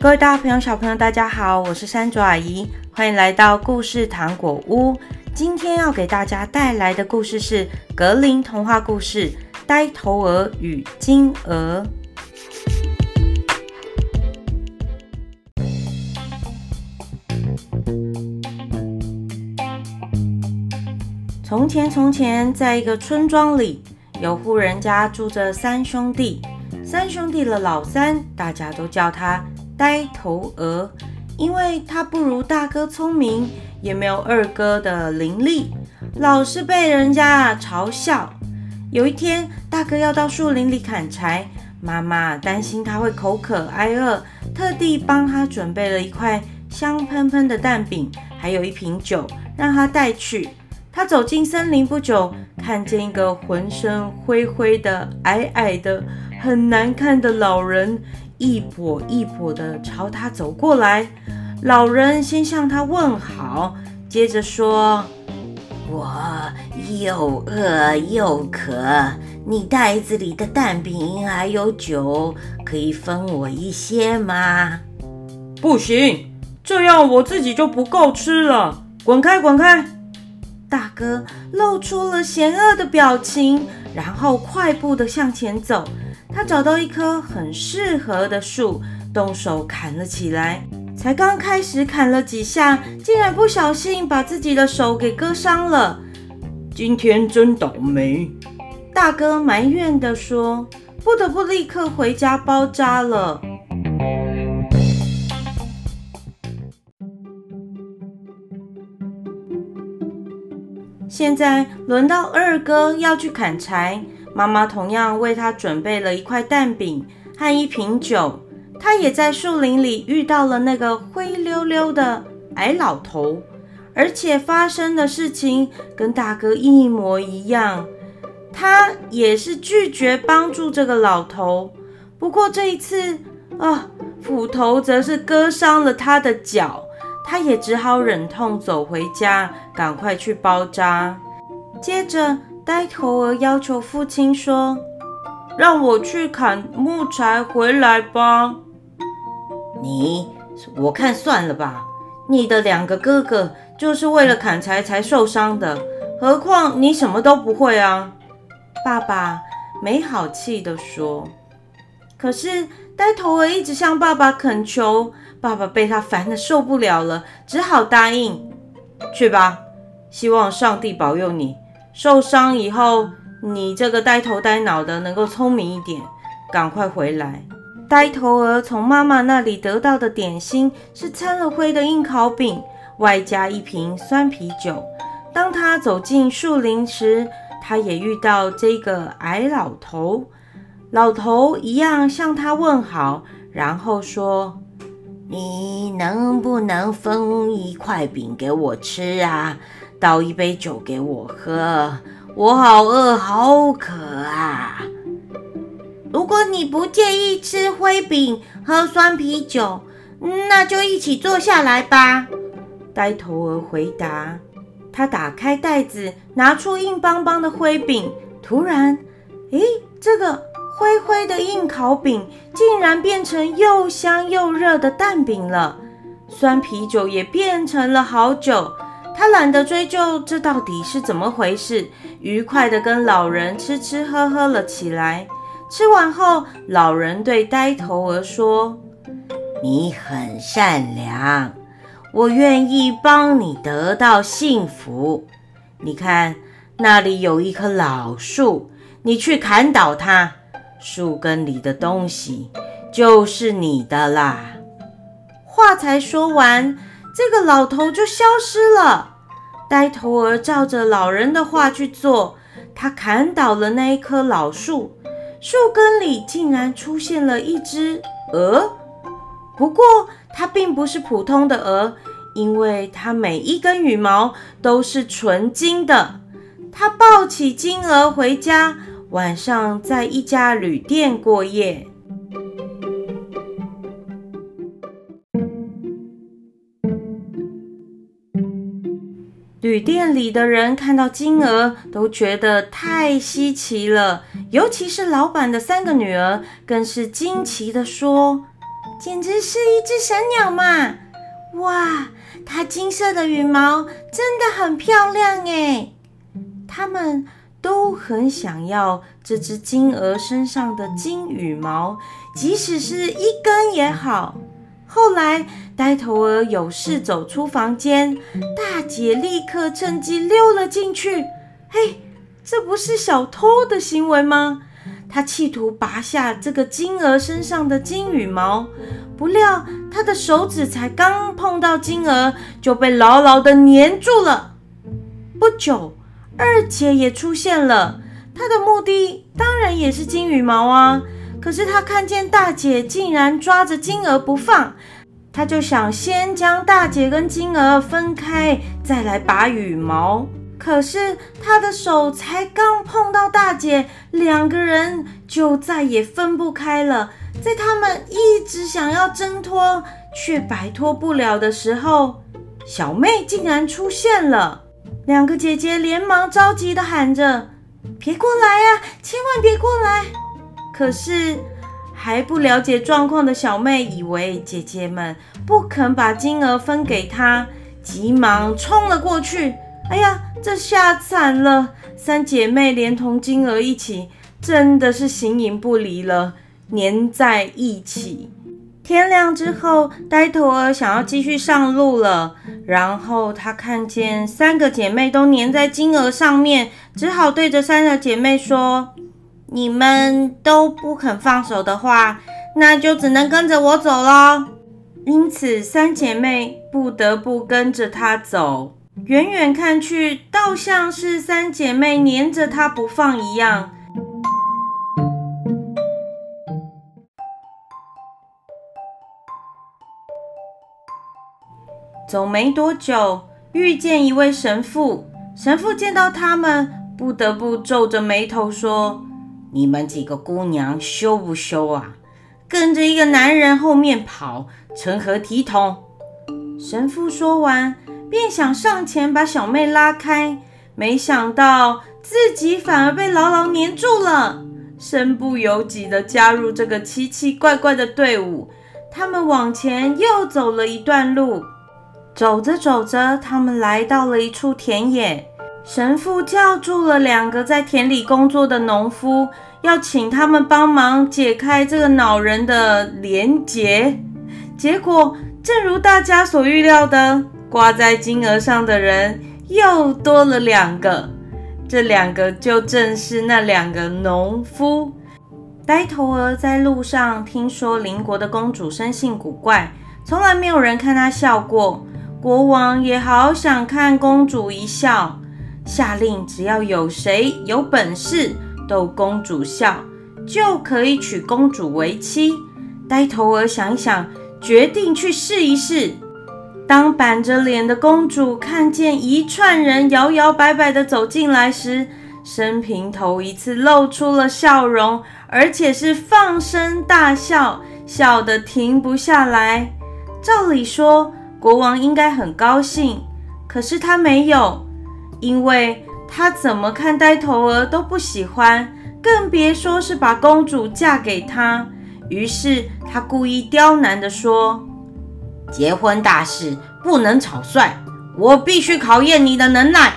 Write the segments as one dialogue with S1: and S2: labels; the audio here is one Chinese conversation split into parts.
S1: 各位大朋友、小朋友，大家好，我是山竹阿姨，欢迎来到故事糖果屋。今天要给大家带来的故事是格林童话故事《呆头鹅与金鹅》。从前，从前，在一个村庄里，有户人家住着三兄弟。三兄弟的老三，大家都叫他。呆头鹅，因为他不如大哥聪明，也没有二哥的伶俐，老是被人家嘲笑。有一天，大哥要到树林里砍柴，妈妈担心他会口渴挨饿，特地帮他准备了一块香喷喷的蛋饼，还有一瓶酒，让他带去。他走进森林不久，看见一个浑身灰灰的、矮矮的、很难看的老人。一跛一跛地朝他走过来，老人先向他问好，接着说：“
S2: 我又饿又渴，你袋子里的蛋饼还有酒，可以分我一些吗？”“
S1: 不行，这样我自己就不够吃了。”“滚开，滚开！”大哥露出了嫌恶的表情，然后快步地向前走。他找到一棵很适合的树，动手砍了起来。才刚开始砍了几下，竟然不小心把自己的手给割伤了。今天真倒霉！大哥埋怨地说，不得不立刻回家包扎了。现在轮到二哥要去砍柴。妈妈同样为他准备了一块蛋饼和一瓶酒。他也在树林里遇到了那个灰溜溜的矮老头，而且发生的事情跟大哥一模一样。他也是拒绝帮助这个老头，不过这一次啊，斧头则是割伤了他的脚，他也只好忍痛走回家，赶快去包扎。接着。呆头鹅要求父亲说：“让我去砍木材回来吧。”
S2: 你，我看算了吧。你的两个哥哥就是为了砍柴才受伤的，何况你什么都不会啊。
S1: 爸爸没好气地说。可是呆头鹅一直向爸爸恳求，爸爸被他烦得受不了了，只好答应：“去吧，希望上帝保佑你。”受伤以后，你这个呆头呆脑的能够聪明一点，赶快回来。呆头鹅从妈妈那里得到的点心是掺了灰的硬烤饼，外加一瓶酸啤酒。当他走进树林时，他也遇到这个矮老头。老头一样向他问好，然后说：“
S2: 你能不能分一块饼给我吃啊？”倒一杯酒给我喝，我好饿，好渴啊！
S3: 如果你不介意吃灰饼、喝酸啤酒，那就一起坐下来吧。
S1: 呆头鹅回答。他打开袋子，拿出硬邦邦的灰饼。突然，诶，这个灰灰的硬烤饼竟然变成又香又热的蛋饼了，酸啤酒也变成了好酒。他懒得追究这到底是怎么回事，愉快地跟老人吃吃喝喝了起来。吃完后，老人对呆头鹅说：“
S2: 你很善良，我愿意帮你得到幸福。你看，那里有一棵老树，你去砍倒它，树根里的东西就是你的啦。”
S1: 话才说完。这个老头就消失了。呆头鹅照着老人的话去做，他砍倒了那一棵老树，树根里竟然出现了一只鹅。不过它并不是普通的鹅，因为它每一根羽毛都是纯金的。他抱起金鹅回家，晚上在一家旅店过夜。旅店里的人看到金鹅，都觉得太稀奇了。尤其是老板的三个女儿，更是惊奇地说：“
S3: 简直是一只神鸟嘛！哇，它金色的羽毛真的很漂亮诶。
S1: 他们都很想要这只金鹅身上的金羽毛，即使是一根也好。后来，呆头鹅有事走出房间，大姐立刻趁机溜了进去。嘿，这不是小偷的行为吗？她企图拔下这个金鹅身上的金羽毛，不料她的手指才刚碰到金鹅，就被牢牢地粘住了。不久，二姐也出现了，她的目的当然也是金羽毛啊。可是她看见大姐竟然抓着金鹅不放，她就想先将大姐跟金鹅分开，再来拔羽毛。可是她的手才刚碰到大姐，两个人就再也分不开了。在他们一直想要挣脱却摆脱不了的时候，小妹竟然出现了。两个姐姐连忙着急地喊着：“别过来呀，千万别过来！”可是还不了解状况的小妹以为姐姐们不肯把金鹅分给她，急忙冲了过去。哎呀，这下惨了！三姐妹连同金鹅一起，真的是形影不离了，粘在一起。天亮之后，呆头鹅想要继续上路了，然后他看见三个姐妹都粘在金鹅上面，只好对着三个姐妹说：“你们都不肯放手的话，那就只能跟着我走喽。”因此，三姐妹不得不跟着他走。远远看去，倒像是三姐妹黏着她不放一样。走没多久，遇见一位神父。神父见到他们，不得不皱着眉头说：“你们几个姑娘羞不羞啊？跟着一个男人后面跑，成何体统？”神父说完。便想上前把小妹拉开，没想到自己反而被牢牢黏住了，身不由己地加入这个奇奇怪怪的队伍。他们往前又走了一段路，走着走着，他们来到了一处田野。神父叫住了两个在田里工作的农夫，要请他们帮忙解开这个恼人的连结。结果，正如大家所预料的。挂在金鹅上的人又多了两个，这两个就正是那两个农夫。呆头鹅在路上听说邻国的公主生性古怪，从来没有人看她笑过。国王也好想看公主一笑，下令只要有谁有本事逗公主笑，就可以娶公主为妻。呆头鹅想一想，决定去试一试。当板着脸的公主看见一串人摇摇摆摆地走进来时，生平头一次露出了笑容，而且是放声大笑，笑得停不下来。照理说，国王应该很高兴，可是他没有，因为他怎么看呆头鹅都不喜欢，更别说是把公主嫁给他。于是他故意刁难地说。结婚大事不能草率，我必须考验你的能耐。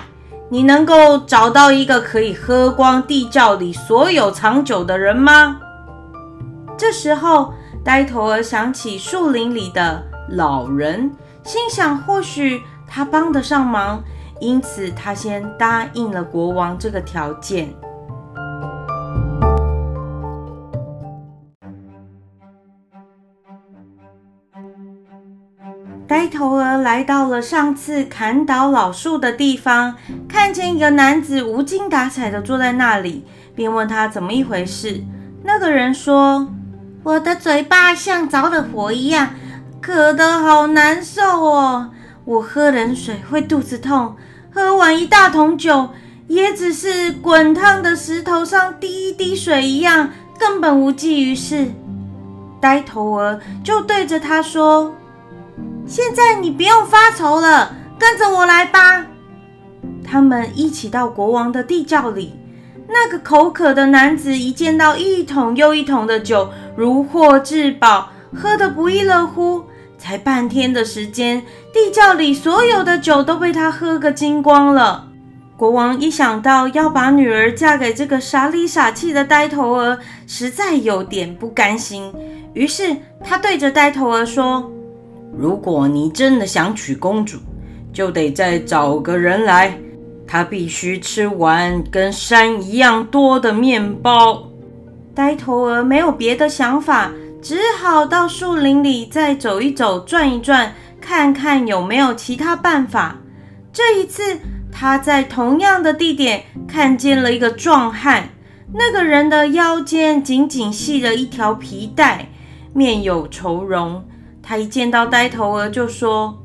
S1: 你能够找到一个可以喝光地窖里所有藏酒的人吗？这时候，呆头鹅想起树林里的老人，心想或许他帮得上忙，因此他先答应了国王这个条件。呆头鹅来到了上次砍倒老树的地方，看见一个男子无精打采地坐在那里，便问他怎么一回事。那个人说：“
S3: 我的嘴巴像着了火一样，渴得好难受哦。我喝冷水会肚子痛，喝完一大桶酒也只是滚烫的石头上滴一滴水一样，根本无济于事。”
S1: 呆头鹅就对着他说。
S3: 现在你不用发愁了，跟着我来吧。
S1: 他们一起到国王的地窖里。那个口渴的男子一见到一桶又一桶的酒，如获至宝，
S3: 喝得不亦乐乎。才半天的时间，地窖里所有的酒都被他喝个精光了。国王一想到要把女儿嫁给这个傻里傻气的呆头鹅，实在有点不甘心。于是他对着呆头鹅说：“
S2: 如果你真的想娶公主，就得再找个人来，他必须吃完跟山一样多的面包。”
S3: 呆头鹅没有别的想法。只好到树林里再走一走，转一转，看看有没有其他办法。这一次，他在同样的地点看见了一个壮汉。那个人的腰间紧紧系着一条皮带，面有愁容。他一见到呆头鹅，就说：“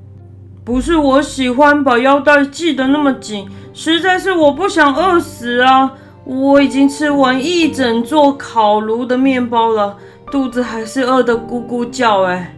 S4: 不是我喜欢把腰带系得那么紧，实在是我不想饿死啊！我已经吃完一整座烤炉的面包了。”肚子还是饿得咕咕叫哎！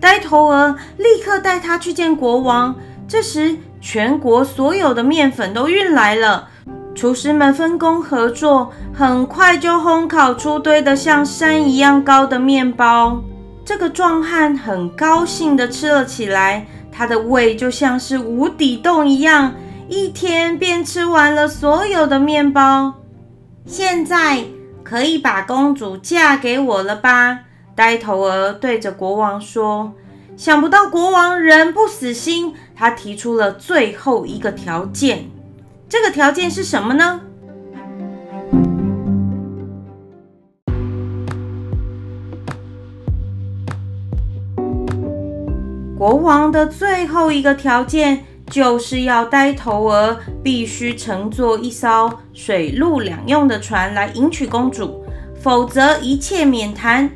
S3: 呆头鹅立刻带他去见国王。这时，全国所有的面粉都运来了，厨师们分工合作，很快就烘烤出堆得像山一样高的面包。这个壮汉很高兴地吃了起来，他的胃就像是无底洞一样，一天便吃完了所有的面包。现在。可以把公主嫁给我了吧？呆头鹅对着国王说。想不到国王仍不死心，他提出了最后一个条件。这个条件是什么呢？国王的最后一个条件。就是要呆头鹅必须乘坐一艘水陆两用的船来迎娶公主，否则一切免谈。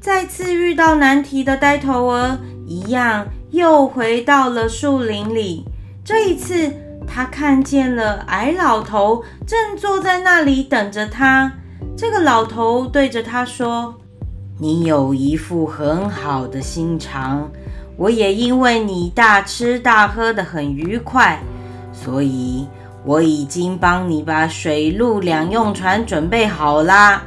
S3: 再次遇到难题的呆头鹅一样，又回到了树林里。这一次，他看见了矮老头正坐在那里等着他。这个老头对着他说：“
S2: 你有一副很好的心肠。”我也因为你大吃大喝得很愉快，所以我已经帮你把水陆两用船准备好啦。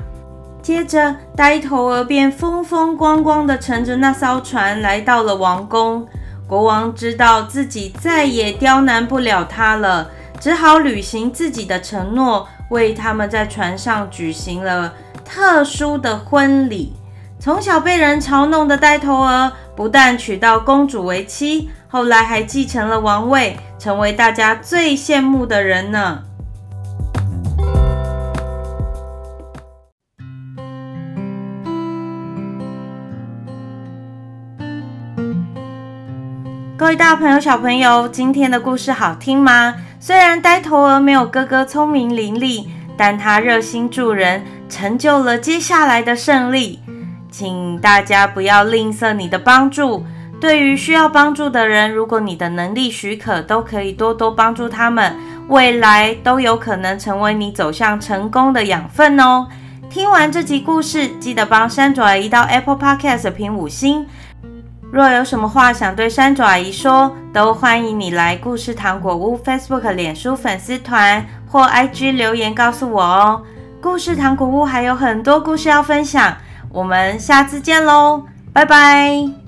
S3: 接着，呆头鹅便风风光光地乘着那艘船来到了王宫。国王知道自己再也刁难不了他了，只好履行自己的承诺，为他们在船上举行了特殊的婚礼。从小被人嘲弄的呆头鹅，不但娶到公主为妻，后来还继承了王位，成为大家最羡慕的人呢。各位大朋友、小朋友，今天的故事好听吗？虽然呆头鹅没有哥哥聪明伶俐，但他热心助人，成就了接下来的胜利。请大家不要吝啬你的帮助。对于需要帮助的人，如果你的能力许可，都可以多多帮助他们，未来都有可能成为你走向成功的养分哦。听完这集故事，记得帮山爪阿姨到 Apple Podcast 评五星。若有什么话想对山爪阿姨说，都欢迎你来故事糖果屋 Facebook、脸书粉丝团或 IG 留言告诉我哦。故事糖果屋还有很多故事要分享。我们下次见喽，拜拜。